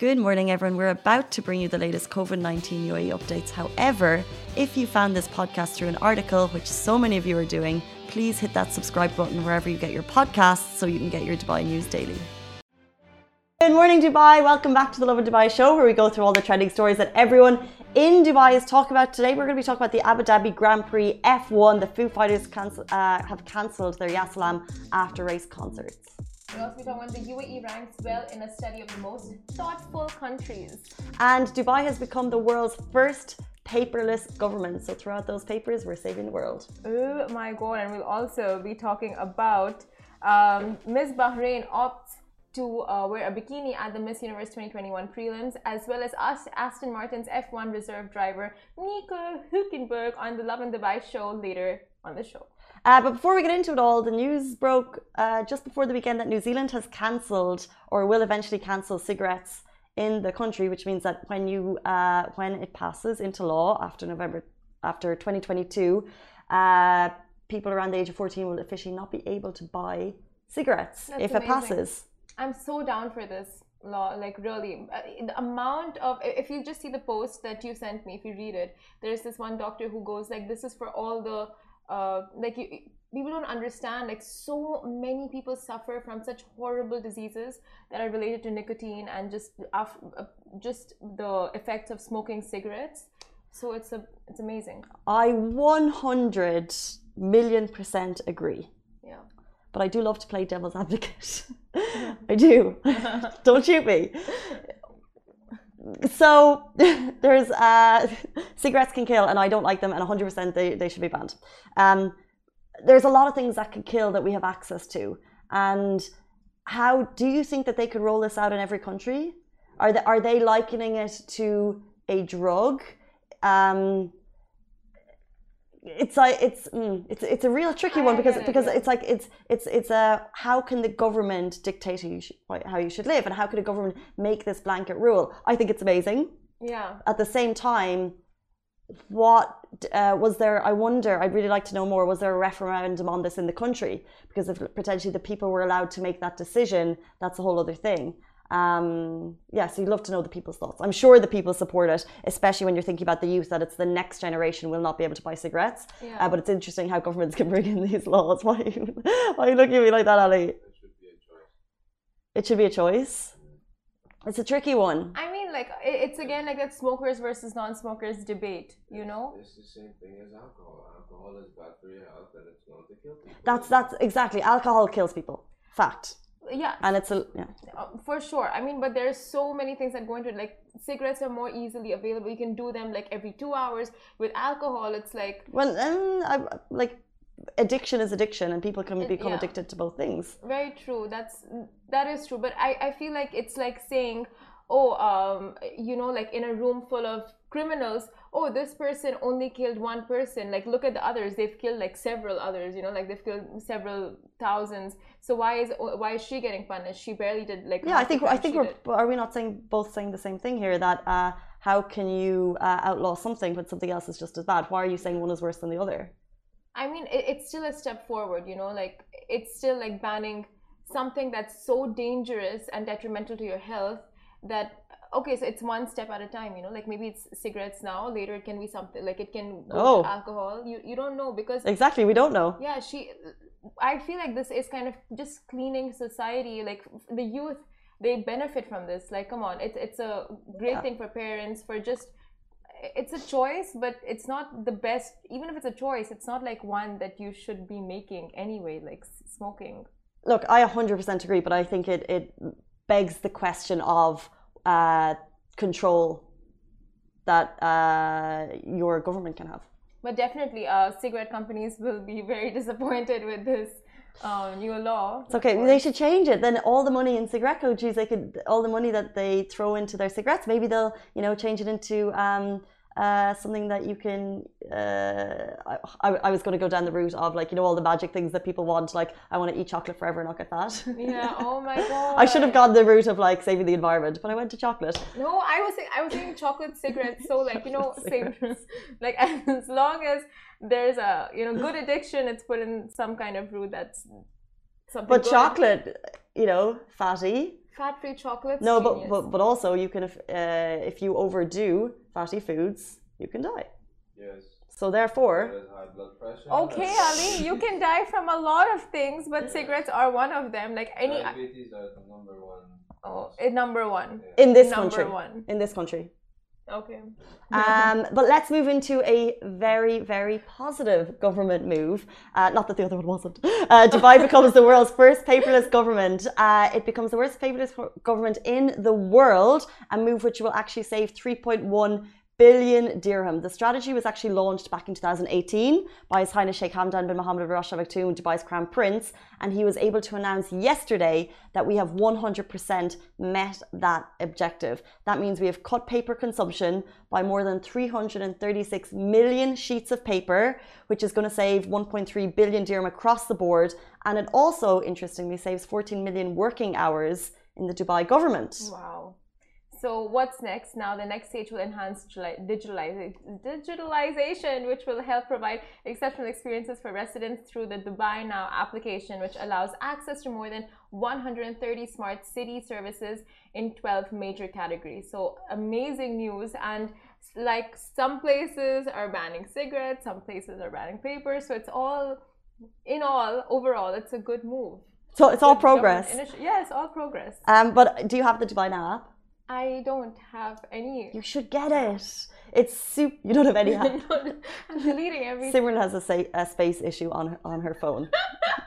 Good morning, everyone. We're about to bring you the latest COVID 19 UAE updates. However, if you found this podcast through an article, which so many of you are doing, please hit that subscribe button wherever you get your podcasts so you can get your Dubai news daily. Good morning, Dubai. Welcome back to the Lovin Dubai show, where we go through all the trending stories that everyone in Dubai is talking about. Today, we're going to be talking about the Abu Dhabi Grand Prix F1. The Foo Fighters uh, have cancelled their Yasalam after race concerts. We'll also be talking about the UAE ranks well in a study of the most thoughtful countries. And Dubai has become the world's first paperless government. So throughout those papers, we're saving the world. Oh my god! And we'll also be talking about um, Miss Bahrain opts to uh, wear a bikini at the Miss Universe 2021 prelims, as well as us, Aston Martin's F1 reserve driver Nico Hülkenberg on the Lovin Dubai show later on the show. Uh, but before we get into it all, the news broke uh, just before the weekend that New Zealand has cancelled or will eventually cancel cigarettes in the country, which means that when you uh, when it passes into law after November after 2022, uh, people around the age of 14 will officially not be able to buy cigarettes That's if amazing. it passes. I'm so down for this law. Like really, Uh, the amount of if you just see the post that you sent me, if you read it, there's this one doctor who goes like, "This is for all the uh, like you." People don't understand. Like so many people suffer from such horrible diseases that are related to nicotine and just uh, just the effects of smoking cigarettes. So it's a it's amazing. I 100 million percent agree. Yeah. But I do love to play devil's advocate. I do. Don't shoot me. So there's uh, cigarettes can kill, and I don't like them, and 100% they, they should be banned. Um, there's a lot of things that can kill that we have access to, and how do you think that they could roll this out in every country? Are they are they likening it to a drug? Um, it's like it's mm, it's it's a real tricky one because because it's like it's it's it's a how can the government dictate how you should, how you should live and how could a government make this blanket rule? I think it's amazing. Yeah. At the same time, what uh, was there? I wonder. I'd really like to know more. Was there a referendum on this in the country? Because if potentially the people were allowed to make that decision, that's a whole other thing. Um, yeah, so you'd love to know the people's thoughts. I'm sure the people support it, especially when you're thinking about the youth that it's the next generation will not be able to buy cigarettes. Yeah. Uh, but it's interesting how governments can bring in these laws. Why, are you- why are you looking at me like that, Ali? It should be a choice. It should be a choice. It's a tricky one. I mean, like it's again like that smokers versus non-smokers debate. You know. It's the same thing as alcohol. Alcohol is bad for your health and it's known to kill people. That's that's exactly. Alcohol kills people. Fact. Yeah, And it's a yeah. Uh, for sure. I mean, but there's so many things that go into it. Like cigarettes are more easily available. You can do them like every two hours. With alcohol, it's like Well, um, I, like addiction is addiction, and people can become yeah. addicted to both things. very true. That's that is true. But I I feel like it's like saying, oh, um, you know, like in a room full of criminals. Oh, this person only killed one person. Like look at the others. They've killed like several others. You know, like they've killed several thousands. So why is why is she getting punished? She barely did like. Yeah, I think I think we're did. are we not saying both saying the same thing here that uh, how can you uh, outlaw something when something else is just as bad? Why are you saying one is worse than the other? I mean, it, it's still a step forward, you know, like it's still like banning something that's so dangerous and detrimental to your health that okay, so it's one step at a time, you know, like maybe it's cigarettes now, later it can be something like it can Oh. alcohol. You you don't know because Exactly, we don't know. yeah, she I feel like this is kind of just cleaning society, like the youth they benefit from this. Like come on, it's it's a great Yeah. thing for parents for just it's a choice, but it's not the best. Even if it's a choice, it's not like one that you should be making anyway, like smoking. Look, I 100% agree, but I think it, it begs the question of uh, control that uh, your government can have. But definitely, uh, cigarette companies will be very disappointed with this uh, new law. It's okay. They should change it. Then all the money in cigarette coaches, they could all the money that they throw into their cigarettes. Maybe they'll you know change it into um, uh, something that you can. Uh, I, I, was going to go down the route of like you know all the magic things that people want. Like I want to eat chocolate forever and not get fat. Yeah. Oh my god. I should have gone the route of like saving the environment, but I went to chocolate. No, I was I was saying chocolate cigarettes. So like you know, same like as long as there's a you know good addiction, it's put in some kind of route that's something. But good. chocolate, you know, fatty. fat-free chocolate. No, but, but but also you can if uh, if you overdo fatty foods, you can die. Yes. So therefore, high blood pressure. Okay, Ali, you can die from a lot of things, but cigarettes are one of them. Like any, Diabetes are the number one. oh, eh, number one. Yeah. in this Number country, one. in this country. Okay. Um, but let's move into a very, very positive government move. Uh, not that the other one wasn't. Uh, Dubai becomes the world's first paperless government. Uh, it becomes the worst paperless government in the world, a move which will actually save 3.1 billion dirham. The strategy was actually launched back in 2018 by His Highness Sheikh Hamdan bin Mohammed al Rashid Al Maktoum, Dubai's crown prince, and he was able to announce yesterday that we have 100% met that objective. That means we have cut paper consumption by more than 336 million sheets of paper, which is going to save 1.3 billion dirham across the board. And it also, interestingly, saves 14 million working hours in the Dubai government. Wow. So what's next? Now the next stage will enhance digitali- digitalization, which will help provide exceptional experiences for residents through the Dubai Now application, which allows access to more than 130 smart city services in 12 major categories. So amazing news and like some places are banning cigarettes, some places are banning paper. So it's all in all, overall, it's a good move. So it's all progress. yes, all progress. Um, but do you have the Dubai Now app? I don't have any. You should get it. It's super. You don't have any. I'm deleting everything. Simran has a, sa- a space issue on her, on her phone.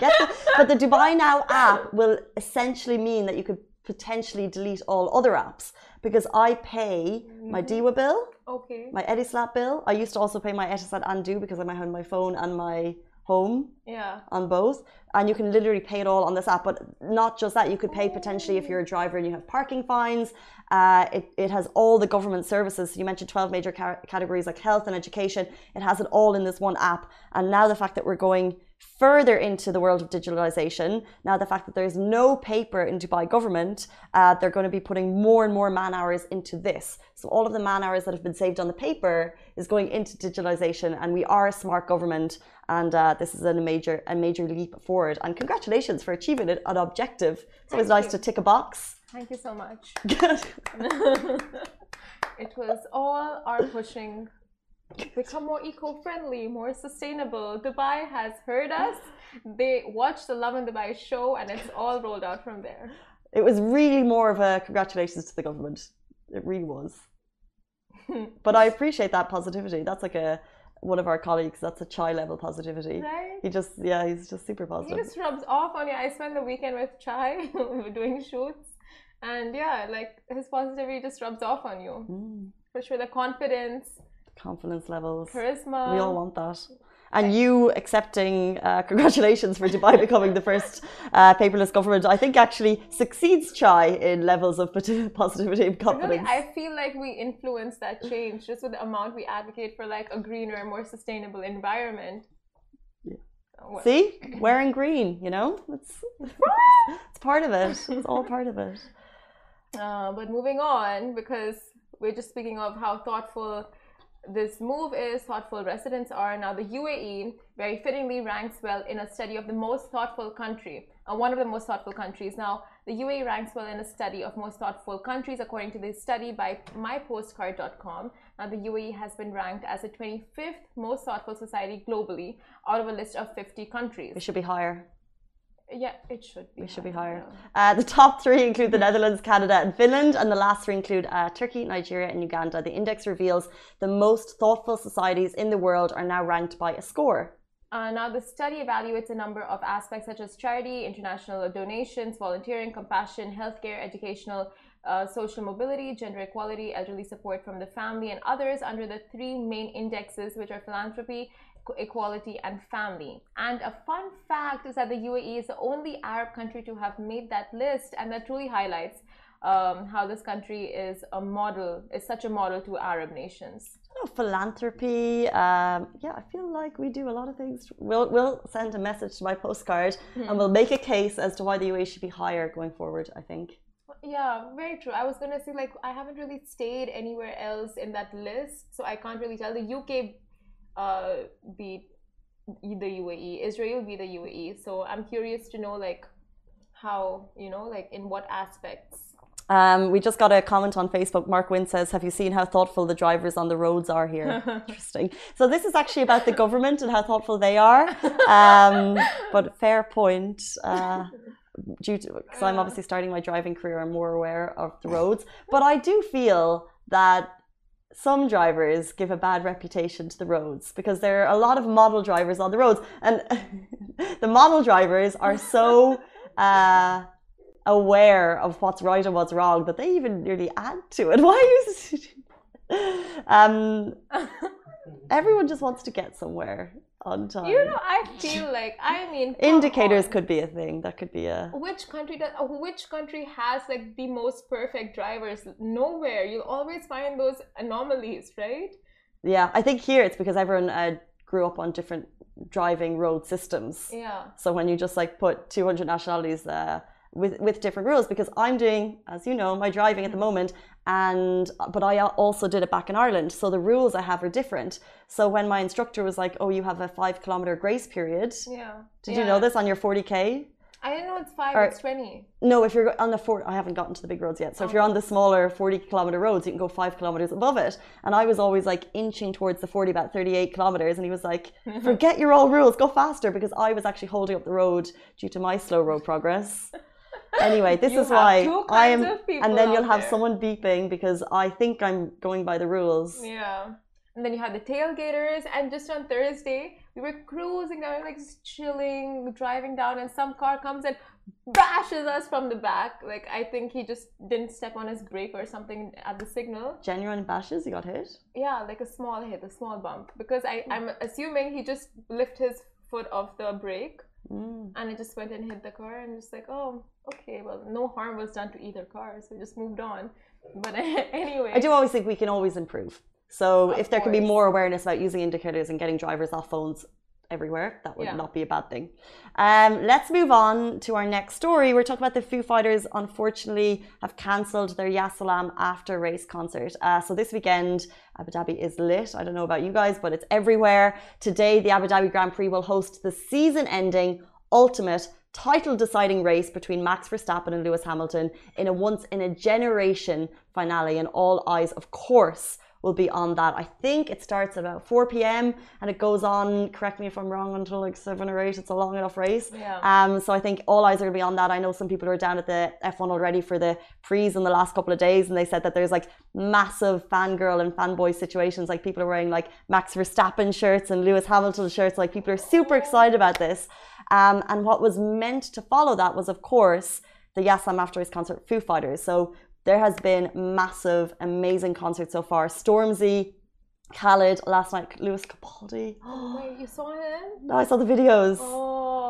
Get the, but the Dubai Now app will essentially mean that you could potentially delete all other apps because I pay my mm-hmm. DEWA bill, Okay. my Etisalat bill. I used to also pay my Etisalat and du because I might have my phone and my home Yeah. on both. And you can literally pay it all on this app but not just that you could pay potentially if you're a driver and you have parking fines. Uh, it, it has all the government services. You mentioned 12 major ca- categories like health and education. It has it all in this one app. And now the fact that we're going further into the world of digitalization. Now the fact that there's no paper in dubai government uh, they're going to be putting more and more man hours into this. So all of the man hours that have been saved on the paper is going into digitalization and we are a smart government and uh, this is a major a major leap forward. And congratulations for achieving it an objective. It's always nice to tick a box. Thank you so much. it was all our pushing. Become more eco-friendly, more sustainable. Dubai has heard us. They watched the Lovin Dubai show, and it's all rolled out from there. it was really more of a congratulations to the government it really was but i appreciate that positivity that's like a one of our colleagues that's a chai level positivity Right? he just yeah he's just super positive. He just rubs off on you. I spent the weekend with Chai, we were doing shoots, and yeah, like his positivity just rubs off on you. Mm, For sure, the confidence, confidence levels charisma. we all want that and you accepting uh, congratulations for Dubai becoming the first uh, paperless government, I think actually succeeds Chai in levels of positivity and Really, confidence. I feel like we influence that change just with the amount we advocate for like a greener, more sustainable environment. Yeah. Well, See, wearing green, you know, it's it's part of it. It's all part of it. Uh, but moving on, because we're just speaking of how thoughtful this move is, thoughtful residents are. Now, the UAE very fittingly ranks well in a study of the most thoughtful country, uh, one of the most thoughtful countries. Now, the UAE ranks well in a study of most thoughtful countries, according to this study by mypostcard.com. Now, the UAE has been ranked as the 25th most thoughtful society globally out of a list of 50 countries. We should be higher. Yeah, it should be. We should be higher, higher. Uh, the top three include the Netherlands, Canada, and Finland, and the last three include uh, Turkey, Nigeria, and Uganda. The index reveals the most thoughtful societies in the world are now ranked by a score. Uh, now, the study evaluates a number of aspects such as charity, international donations, volunteering, compassion, healthcare, educational, uh, social mobility, gender equality, elderly support from the family, and others under the three main indexes, which are philanthropy, equality, and family. And a fun fact is that the UAE is the only Arab country to have made that list, and that truly highlights um, how this country is a model, is such a model to Arab nations. Oh, philanthropy. Um, yeah, I feel like we do a lot of things. We'll we'll send a message to my postcard, and we'll make a case as to why the UAE should be higher going forward. I think. Yeah, very true. I was gonna say like I haven't really stayed anywhere else in that list, so I can't really tell. The UK uh, beat the UAE, Israel be the UAE. So I'm curious to know like how you know, like in what aspects? Um, we just got a comment on Facebook. Mark Wynn says, Have you seen how thoughtful the drivers on the roads are here? Interesting. So, this is actually about the government and how thoughtful they are. Um, but fair point. Uh, due to because I'm obviously starting my driving career, I'm more aware of the roads. But I do feel that some drivers give a bad reputation to the roads because there are a lot of model drivers on the roads, and the model drivers are so. Uh, aware of what's right and what's wrong that they even nearly add to it. Why is um, everyone just wants to get somewhere on time. You know, I feel like I mean indicators on. could be a thing. That could be a which country does uh, which country has like the most perfect drivers? Nowhere. You'll always find those anomalies, right? Yeah, I think here it's because everyone uh, grew up on different driving road systems. Yeah. So when you just like put 200 nationalities there with with different rules because I'm doing, as you know, my driving at the moment, and uh, but I also did it back in Ireland, so the rules I have are different. So when my instructor was like, "Oh, you have a five kilometer grace period," yeah, did yeah. you know this on your forty k? I didn't know it's five. Or, it's twenty. No, if you're on the four, I haven't gotten to the big roads yet. So if oh. you're on the smaller forty kilometer roads, you can go five kilometers above it. And I was always like inching towards the forty, about thirty-eight kilometers, and he was like, "Forget your old rules, go faster," because I was actually holding up the road due to my slow road progress. Anyway, this You is why I am. and then you'll have there. someone beeping because I think I'm going by the rules. Yeah. And then you had the tailgaters, and just on Thursday, we were cruising down, like just chilling, driving down, and some car comes and bashes us from the back. Like, I think he just didn't step on his brake or something at the signal. Genuine bashes, He got hit. Yeah, like a small hit, a small bump. Because I, hmm. I'm assuming he just lifted his foot off the brake Mm. and it just went and hit the car, and just like, oh, okay, well, no harm was done to either car, so we just moved on. But anyway. I do always think we can always improve. So Of if there could be more awareness about using indicators and getting drivers off phones everywhere, that would Yeah. not be a bad thing. Um, let's move on to our next story. We're talking about the Foo Fighters. Unfortunately, have cancelled their Yasalam after race concert. Uh, so this weekend, Abu Dhabi is lit. I don't know about you guys, but it's everywhere. Today, the Abu Dhabi Grand Prix will host the season-ending ultimate title deciding race between Max Verstappen and Lewis Hamilton in a once in a generation finale and all eyes of course will be on that. I think it starts at about 4 p.m. and it goes on, correct me if I'm wrong, until like 7 or 8. It's a long enough race. Yeah. Um, so I think all eyes are going to be on that. I know some people are down at the F1 already for the prees in the last couple of days, and they said that there's like massive fangirl and fanboy situations. Like people are wearing like Max Verstappen shirts and Lewis Hamilton shirts. Like people are super excited about this. Um, and what was meant to follow that was, of course, the Yasalam After His concert Foo Fighters. So there has been massive, amazing concerts so far. Stormzy, Khaled, last night Lewis Capaldi. Oh, wait, you saw him? No, I saw the videos.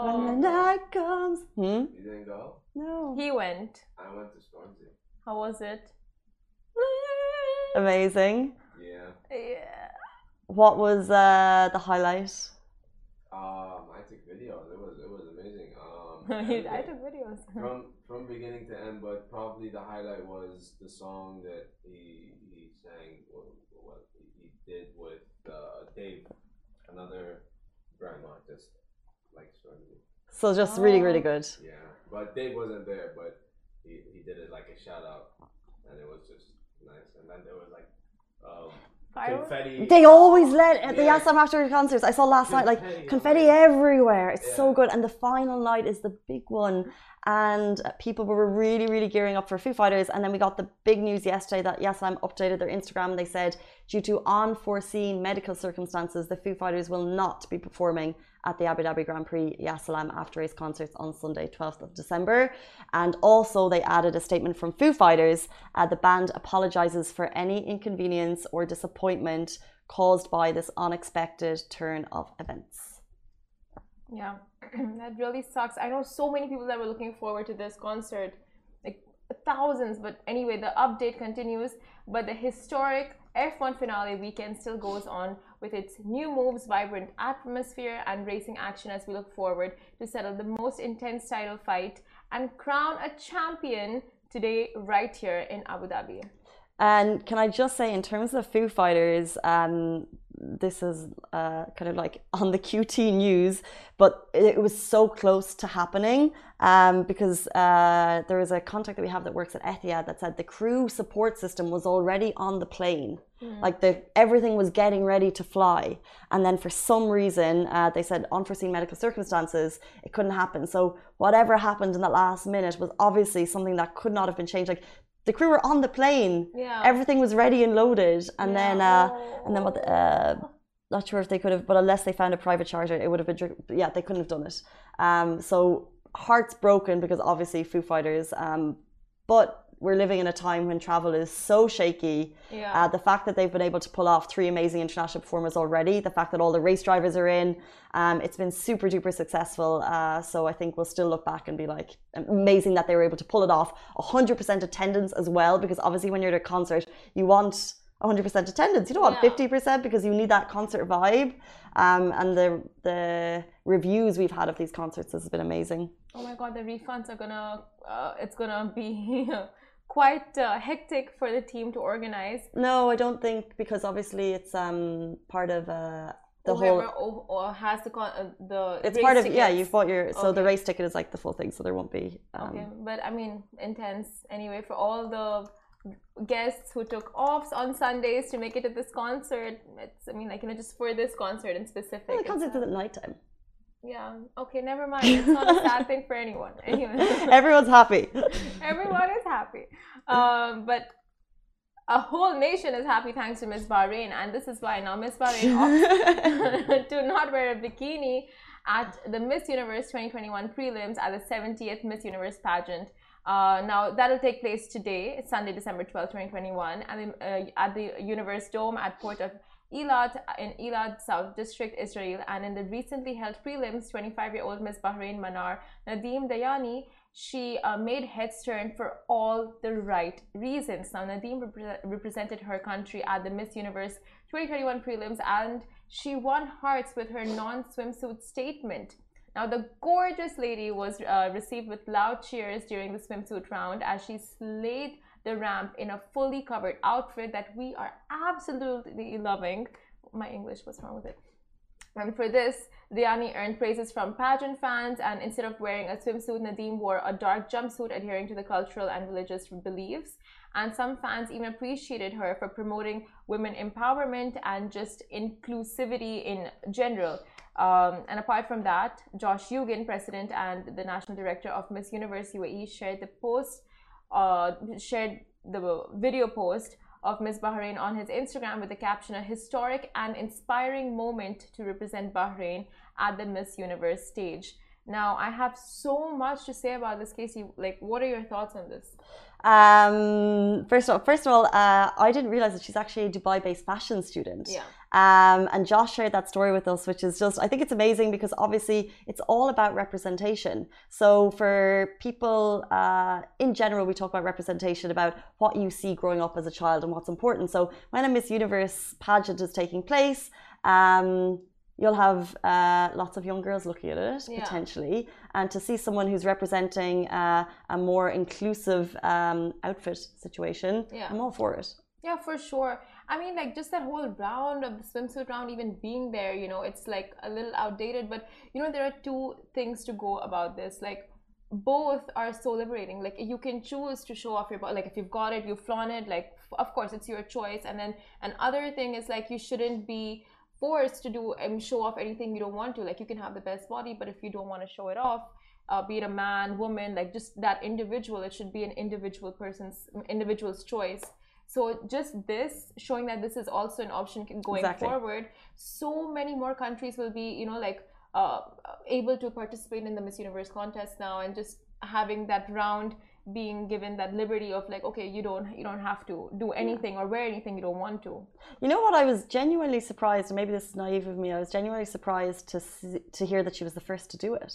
When the Oh. night comes. Hmm? You didn't go? No. He went. I went to Stormzy. How was it? Amazing. Yeah. Yeah. What was uh, the highlight? Um, I took videos. It was it was amazing. Um, I everything. took videos. from from beginning to end, but probably the highlight was the song that he he sang. What, what he he did with uh, Dave, another grime artist like Stormzy. So just really, really Oh. good. Yeah, but Dave wasn't there, but he, he did it like a shout out, and it was just nice. And then there was like um, Fireworks? confetti. They always let at the Yeah. Yasalam After concerts. I saw last night like Confetti confetti everywhere. everywhere. It's so good. And the final night is the big one. And people were really, really gearing up for Foo Fighters. And then we got the big news yesterday that Yasalam updated their Instagram. They said, due to unforeseen medical circumstances, the Foo Fighters will not be performing at the Abu Dhabi Grand Prix Yasalam after race concerts on Sunday, 12th of December. And also, they added a statement from Foo Fighters. Uh, the band apologizes for any inconvenience or disappointment caused by this unexpected turn of events. Yeah, that really sucks. I know so many people that were looking forward to this concert, like thousands. But anyway, the update continues. But the historic F1 finale weekend still goes on with its new moves, vibrant atmosphere, and racing action as we look forward to settle the most intense title fight and crown a champion today, right here in Abu Dhabi. And can I just say, in terms of Foo Fighters, um, this is uh, kind of like on the QT news, but it was so close to happening um, because uh, there is a contact that we have that works at Etihad that said the crew support system was already on the plane. Mm. Like the everything was getting ready to fly, and then for some reason uh, they said unforeseen medical circumstances it couldn't happen. So whatever happened in the last minute was obviously something that could not have been changed. Like the crew were on the plane. Yeah. Everything was ready and loaded, and yeah. then uh, and then what? The, uh, not sure if they could have, but unless they found a private charter, it would have been. Yeah, they couldn't have done it. Um, so hearts broken because obviously Foo Fighters. Um, but we're living in a time when travel is so shaky. Yeah. Uh, the fact that they've been able to pull off three amazing international performers already, the fact that all the race drivers are in, um, it's been super duper successful. Uh, so I think we'll still look back and be like, amazing that they were able to pull it off. 100% attendance as well, because obviously when you're at a concert, you want 100% attendance. You don't want Yeah. 50% because you need that concert vibe. Um, and the the reviews we've had of these concerts has been amazing. Oh my god, the refunds are gonna, uh, it's gonna be quite uh, hectic for the team to organize. No, I don't think because obviously it's um part of uh the Whoever whole. or has the con- uh, the It's part of yeah. You've bought your so the race ticket is like the full thing, so there won't be. Um, Okay, but I mean, intense anyway for all the guests who took offs on Sundays to make it to this concert. It's, I mean, like, you know, just for this concert in specific. Well, the it's, concert's uh, at nighttime. Yeah, okay, never mind. It's not a sad thing for anyone. Anyway, Everyone's happy. everyone is happy. Um, but a whole nation is happy thanks to Miss Bahrain, and this is why now Miss Bahrain opts to not wear a bikini at the Miss Universe 2021 prelims at the 70th Miss Universe pageant. Uh, now that'll take place today, Sunday, December 12, 2021, at the, uh, at the Universe Dome at Port of Eilat in Eilat South District, Israel. And in the recently held prelims, 25-year-old Miss Bahrain Manar Nadeem Deyani she uh, made heads turn for all the right reasons. Now, Nadeem repre- represented her country at the Miss Universe 2021 prelims and she won hearts with her non swimsuit statement. Now, the gorgeous lady was uh, received with loud cheers during the swimsuit round as she slayed the ramp in a fully covered outfit that we are absolutely loving. My English, what's wrong with it? And for this, Deyani earned praises from pageant fans, and instead of wearing a swimsuit, Nadeem wore a dark jumpsuit adhering to the cultural and religious beliefs. And some fans even appreciated her for promoting women empowerment and just inclusivity in general. Um, and apart from that, Josh Yugen, president and the national director of Miss Universe UAE, shared the post, shared the video post of Miss Bahrain on his Instagram with the caption, a historic and inspiring moment to represent Bahrain at the Miss Universe stage. Now, I have so much to say about this, Casey. Like, what are your thoughts on this? Um, first of all, first of all, uh, I didn't realize that she's actually a Dubai-based fashion student. Yeah. Um, and Josh shared that story with us, which is just, I think it's amazing because obviously it's all about representation. So for people uh, in general, we talk about representation, about what you see growing up as a child and what's important. So when a Miss Universe pageant is taking place, um, you'll have uh, lots of young girls looking at it Yeah. potentially, and to see someone who's representing uh, a more inclusive um, outfit situation, Yeah. I'm all for it. Yeah, for sure. I mean, like just that whole round of the swimsuit round, even being there, you know, it's like a little outdated. But you know, there are two things to go about this. Like, both are so liberating. Like, you can choose to show off your body. Like, if you've got it, you flaunt it. Like, of course, it's your choice. And then another thing is like, you shouldn't be forced to do and show off anything you don't want to. Like, you can have the best body, but if you don't want to show it off, uh, be it a man, woman, like just that individual, it should be an individual person's individual's choice. So just this showing that this is also an option going Exactly. forward. So many more countries will be, you know, like uh, able to participate in the Miss Universe contest now, and just having that round being given that liberty of like, okay, you don't you don't have to do anything or wear anything you don't want to. You know what? I was genuinely surprised, maybe this is naive of me. I was genuinely surprised to see, to hear that she was the first to do it.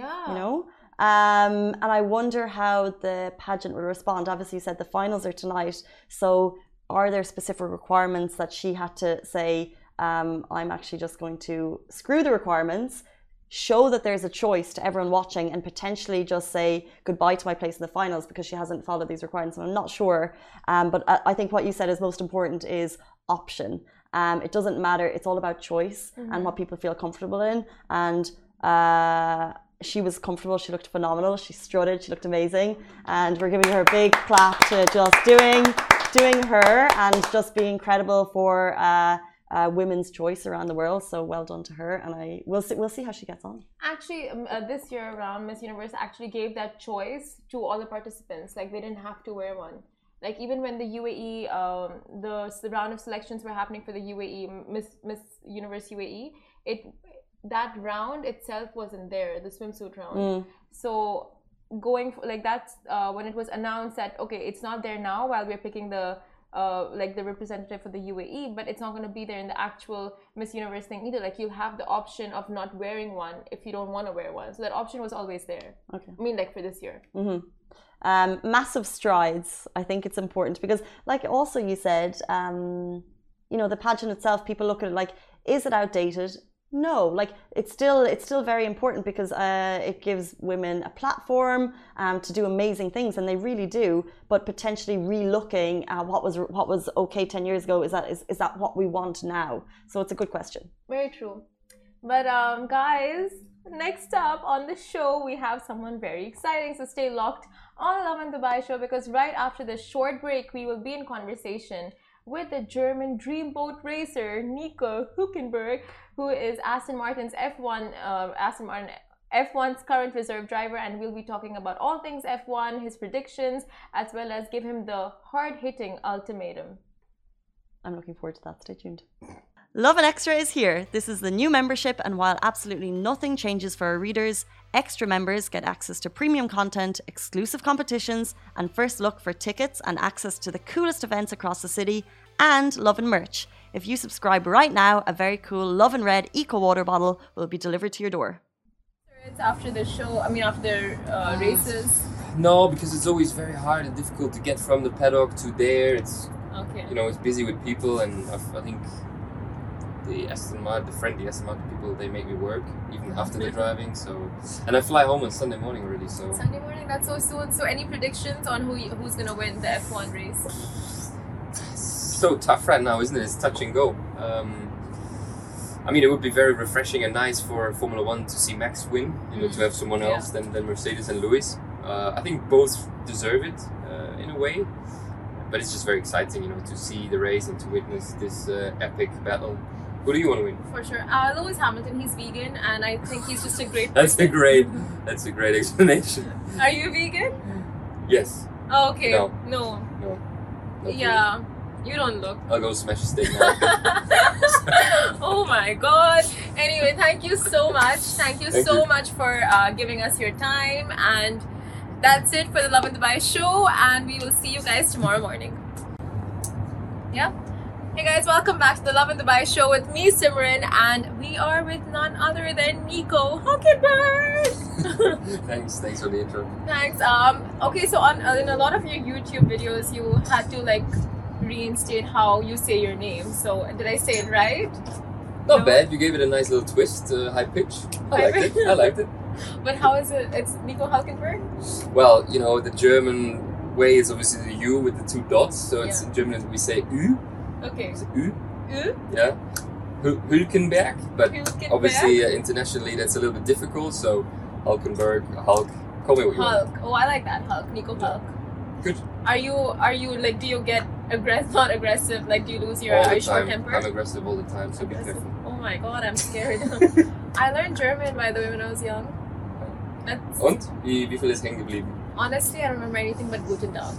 Yeah. You know, um, and I wonder how the pageant will respond. Obviously, you said the finals are tonight, so are there specific requirements that she had to say? Um, I'm actually just going to screw the requirements, show that there's a choice to everyone watching, and potentially just say goodbye to my place in the finals because she hasn't followed these requirements. And I'm not sure, um, but I, I think what you said is most important is option. Um, it doesn't matter. It's all about choice and what people feel comfortable in. And uh, she was comfortable. She looked phenomenal. She strutted. She looked amazing. And we're giving her a big clap to just doing doing her and just being credible for uh, uh, women's choice around the world. So well done to her. And I we'll see we'll see how she gets on. Actually, um, uh, this year around, Miss Universe actually gave that choice to all the participants. Like they didn't have to wear one. Like even when the UAE, um, the, the round of selections were happening for the UAE Miss Miss Universe UAE, it that round itself wasn't there, the swimsuit round. So going for, like that's uh, when it was announced that okay, it's not there now while we're picking the uh, like the representative for the UAE, but it's not going to be there in the actual Miss Universe thing either. Like you'll have the option of not wearing one if you don't want to wear one. So that option was always there. Okay. I mean, like for this year. um, massive strides. I think it's important because, like, also you said, um, you know, the pageant itself. People look at it like, is it outdated? No, like it's still it's still very important because uh, it gives women a platform um, to do amazing things, and they really do. But potentially relooking at what was what was okay ten years ago is that is, is that what we want now? So it's a good question. Very true. But um, guys, next up on the show we have someone very exciting. So stay locked on the Lovin Dubai show because right after this short break we will be in conversation with the German dreamboat racer Nico Hülkenberg, who is Aston Martin's F1 uh, Aston Martin F1's current reserve driver, and we'll be talking about all things F1, his predictions, as well as give him the hard-hitting ultimatum. I'm looking forward to that. Stay tuned. Lovin Extra is here. This is the new membership, and while absolutely nothing changes for our readers, extra members get access to premium content, exclusive competitions, and first look for tickets and access to the coolest events across the city, and Lovin merch. If you subscribe right now, a very cool Lovin Red Eco Water bottle will be delivered to your door. It's after the show, I mean, after uh, races. No, because it's always very hard and difficult to get from the paddock to there. It's Okay. you know it's busy with people, and I, I think the Aston Martin, the friendly Aston Martin people, they make me work even after the driving. So, and I fly home on Sunday morning already. So Sunday morning, that's so soon. So, any predictions on who who's gonna win the F1 race? So tough right now, isn't it? It's touch and go. Um, I mean, it would be very refreshing and nice for Formula One to see Max win. You know, to have someone Yeah. else than, than Mercedes and Lewis. Uh, I think both deserve it uh, in a way, but it's just very exciting, you know, to see the race and to witness this uh, epic battle. Who do you want to win? For sure. Uh, Lewis Hamilton, he's vegan, and I think he's just a great. That's a great. That's a great explanation. Are you vegan? Yes. Oh, okay. No. No. No. Yeah. You don't look. I'll go smash a steak now. oh my god. Anyway, thank you so much. Thank you Thank so you. much for uh, giving us your time. And that's it for the Lovin Dubai show. And we will see you guys tomorrow morning. Yeah? Hey guys, welcome back to the Lovin Dubai show with me, Simran. And we are with none other than Nico Hockenberg. thanks. Thanks for the intro. Thanks. Um. Okay. So on in a lot of your YouTube videos, you had to like reinstate how you say your name. So did I say it right? Not No. bad. You gave it a nice little twist, uh, high pitch. I liked it. I liked it. But how is it? It's Nico Hulkenberg. Well, you know, the German way is obviously the U with the two dots. So it's Yeah. in German we say Ü. Okay. It's Ü. Ü? Yeah. Hülkenberg. But Hulkenberg. obviously uh, internationally that's a little bit difficult. So Hulkenberg, Hulk. Call me what you Hulk. want. Oh, I like that Hulk. Nico Hulk. Good. Are you? Are you like? Do you get aggressive? Not aggressive. Like, do you lose your? all Are you short time. I'm aggressive all the time, so be careful. Oh my god, I'm scared. I learned German by the way when I was young. That's, Und? Wie, wie viel ist hängen geblieben? honestly, I don't remember anything but Guten Tag.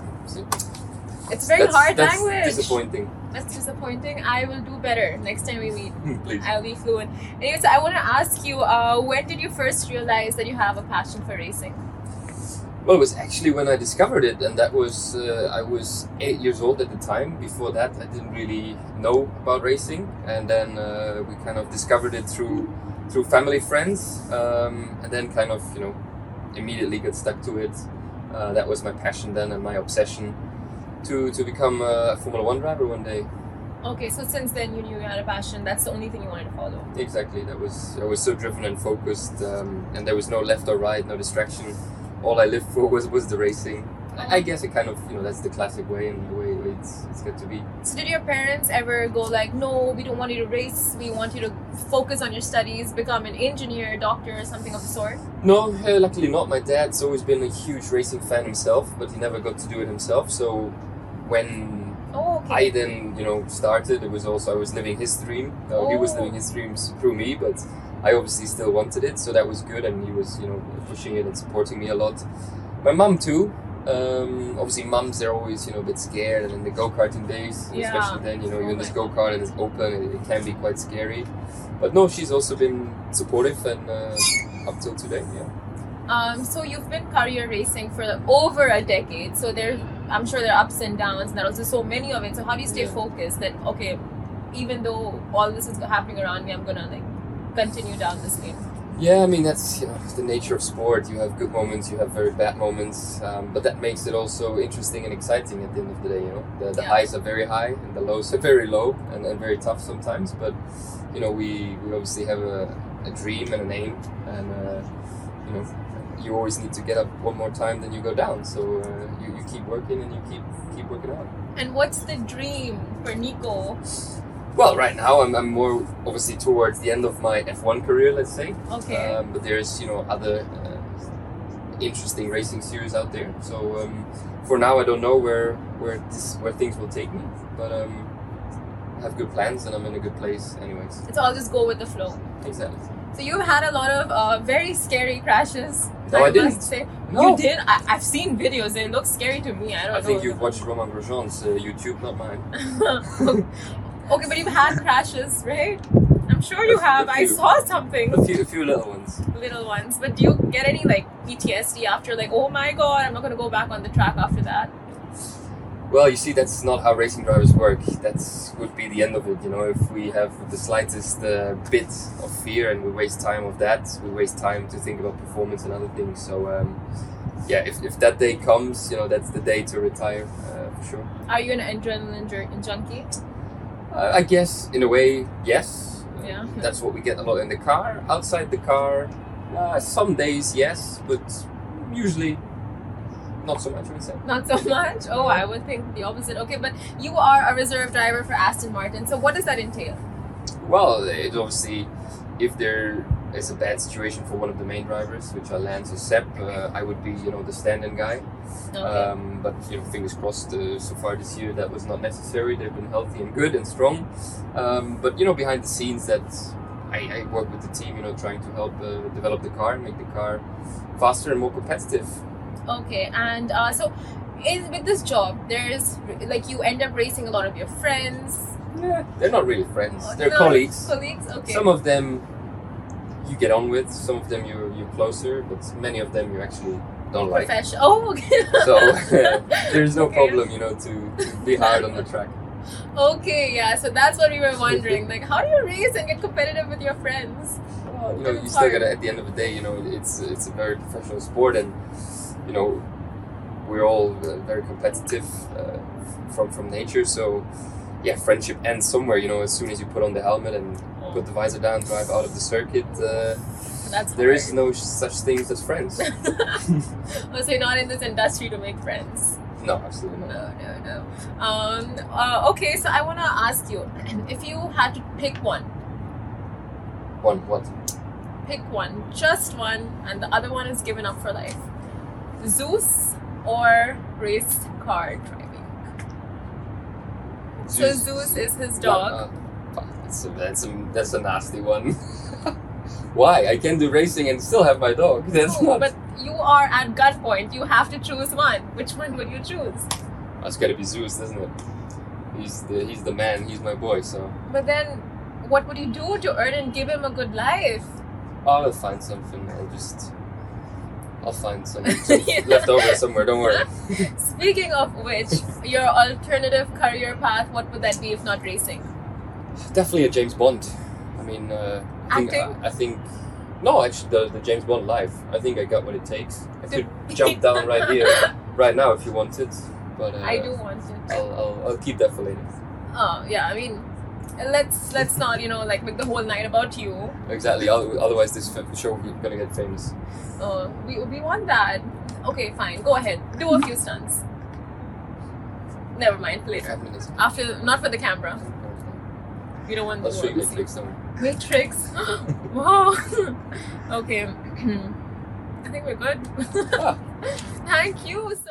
It's very that's, hard that's language. disappointing. That's disappointing. I will do better next time we meet. Please. I'll be fluent. Anyways, I want to ask you, uh, when did you first realize that you have a passion for racing? Well, it was actually when I discovered it, and that was uh, I was eight years old at the time. Before that, I didn't really know about racing, and then uh, we kind of discovered it through through family friends, um, and then kind of you know immediately got stuck to it. Uh, that was my passion then, and my obsession to to become a Formula One driver one day. Okay, so since then you knew you had a passion. That's the only thing you wanted to follow. Exactly. That was I was so driven and focused, um, and there was no left or right, no distraction. All I lived for was was the racing. I I guess it kind of you know that's the classic way and the way, it's it's good to be. So did your parents ever go like, no, we don't want you to race. We want you to focus on your studies, become an engineer, doctor, or something of the sort? No, uh, luckily not. My dad's always been a huge racing fan himself, but he never got to do it himself. So when Oh, okay. I then, you know, started. It was also I was living his dream. Uh, He was Oh. living his dreams through me, but I obviously still wanted it, so that was good. And he was, you know, pushing it and supporting me a lot. My mum too. Um, obviously, mums they're always, you know, a bit scared. And in the go karting days, Yeah. especially then, you know, you're in this go kart and it's open, and it can be quite scary. But no, she's also been supportive and uh, up till today, yeah. Um, so you've been career racing for over a decade. So there, I'm sure there are ups and downs, and there's just so many of it. So how do you stay Yeah. focused? That okay, even though all this is happening around me, I'm gonna like continue down this lane. Yeah, I mean that's you know the nature of sport. You have good moments, you have very bad moments, um, but that makes it also interesting and exciting at the end of the day. You know, the, the Yeah. highs are very high and the lows are very low and, and very tough sometimes. But you know, we, we obviously have a, a dream and an aim, and uh, you know, you always need to get up one more time than you go down. So uh, you, you keep working and you keep keep working out. And what's the dream for Nico? Well, right now I'm, I'm more obviously towards the end of my F1 career, let's say. Okay. Um, but there's you know other uh, interesting racing series out there. So um, for now, I don't know where where this where things will take me, but um, I have good plans and I'm in a good place, anyways. so I'll just go with the flow. Exactly. So you've had a lot of uh, very scary crashes. No, I didn't. must say. No. You did. I, I've seen videos. They look scary to me. I don't I know. think you've watched Romain Grosjean's uh, YouTube, not mine. okay, but you've had crashes, right? I'm sure you have. a I few. saw something. A few, a few little ones. little ones. But do you get any like PTSD after like, oh my god, I'm not gonna go back on the track after that? Well, you see, that's not how racing drivers work. That's would be the end of it. You know, if we have the slightest uh, bit of fear and we waste time of that, we waste time to think about performance and other things. So, um, yeah, if, if that day comes, you know, that's the day to retire uh, for sure. Are you an adrenaline junkie? Uh, I guess in a way, yes. Yeah. That's what we get a lot in the car. Outside the car, uh, some days yes, but usually not so much. I would say. Not so much. Oh, I would think the opposite. Okay, but you are a reserve driver for Aston Martin. So what does that entail? Well, it obviously, if there is a bad situation for one of the main drivers, which are Lance or Seb, uh, I would be, you know, the stand-in guy. Okay. Um, but you know, fingers crossed. Uh, so far this year, that was not necessary. They've been healthy and good and strong. Um, but you know, behind the scenes, that I, I work with the team. You know, trying to help uh, develop the car, make the car faster and more competitive. Okay, and uh, so in, with this job, there's like you end up racing a lot of your friends. Yeah, they're not really friends. They're No, colleagues. Colleagues, okay. Some of them you get on with. Some of them you're you're closer, but many of them you actually don't like. Professional. Oh, okay. So there's no Okay. problem, you know, to, to be hard on the track. Okay, yeah. So that's what we were wondering. Like, how do you race and get competitive with your friends? Well, you know, you still gotta. At the end of the day, you know, it's it's a very professional sport, and you know, we're all very competitive uh, from from nature. So yeah, friendship ends somewhere. You know, as soon as you put on the helmet and put the visor down, drive out of the circuit. Uh, That's there is no such things as friends. So you're not in this industry to make friends. no, absolutely not. No, no, no. Um, uh, okay, so I want to ask you if you had to pick one, One what? pick one, just one, and the other one is given up for life Zeus or race car driving? So Zeus is his dog. Uh, that's, a, that's, a, that's a nasty one. Why? I can do racing and still have my dog. That's No, not. but you are at gunpoint. You have to choose one. Which one would you choose? That's gotta be Zeus, doesn't it? He's the he's the man. He's my boy. So But then, what would you do to earn and give him a good life? I'll find something. I'll just I'll find some, some left over somewhere. Don't worry. Speaking of which, your alternative career path, what would that be if not racing? Definitely a James Bond. I mean, uh, I think? I, I think no, actually the, the James Bond life. I think I got what it takes. I could jump down right here, right now if you wanted. But uh, I do want it. I'll, I'll, I'll keep that for later. Oh yeah, I mean, let's let's not you know like make the whole night about you. Exactly. Otherwise, this f- we're gonna get famous. Uh, we we want that. Okay, fine. Go ahead. Do a few stunts. Never mind. Later. After, not for the camera. You don't want the I'll show you world to tricks see. now. With tricks. wow. okay. I think we're good. Ah. Thank you so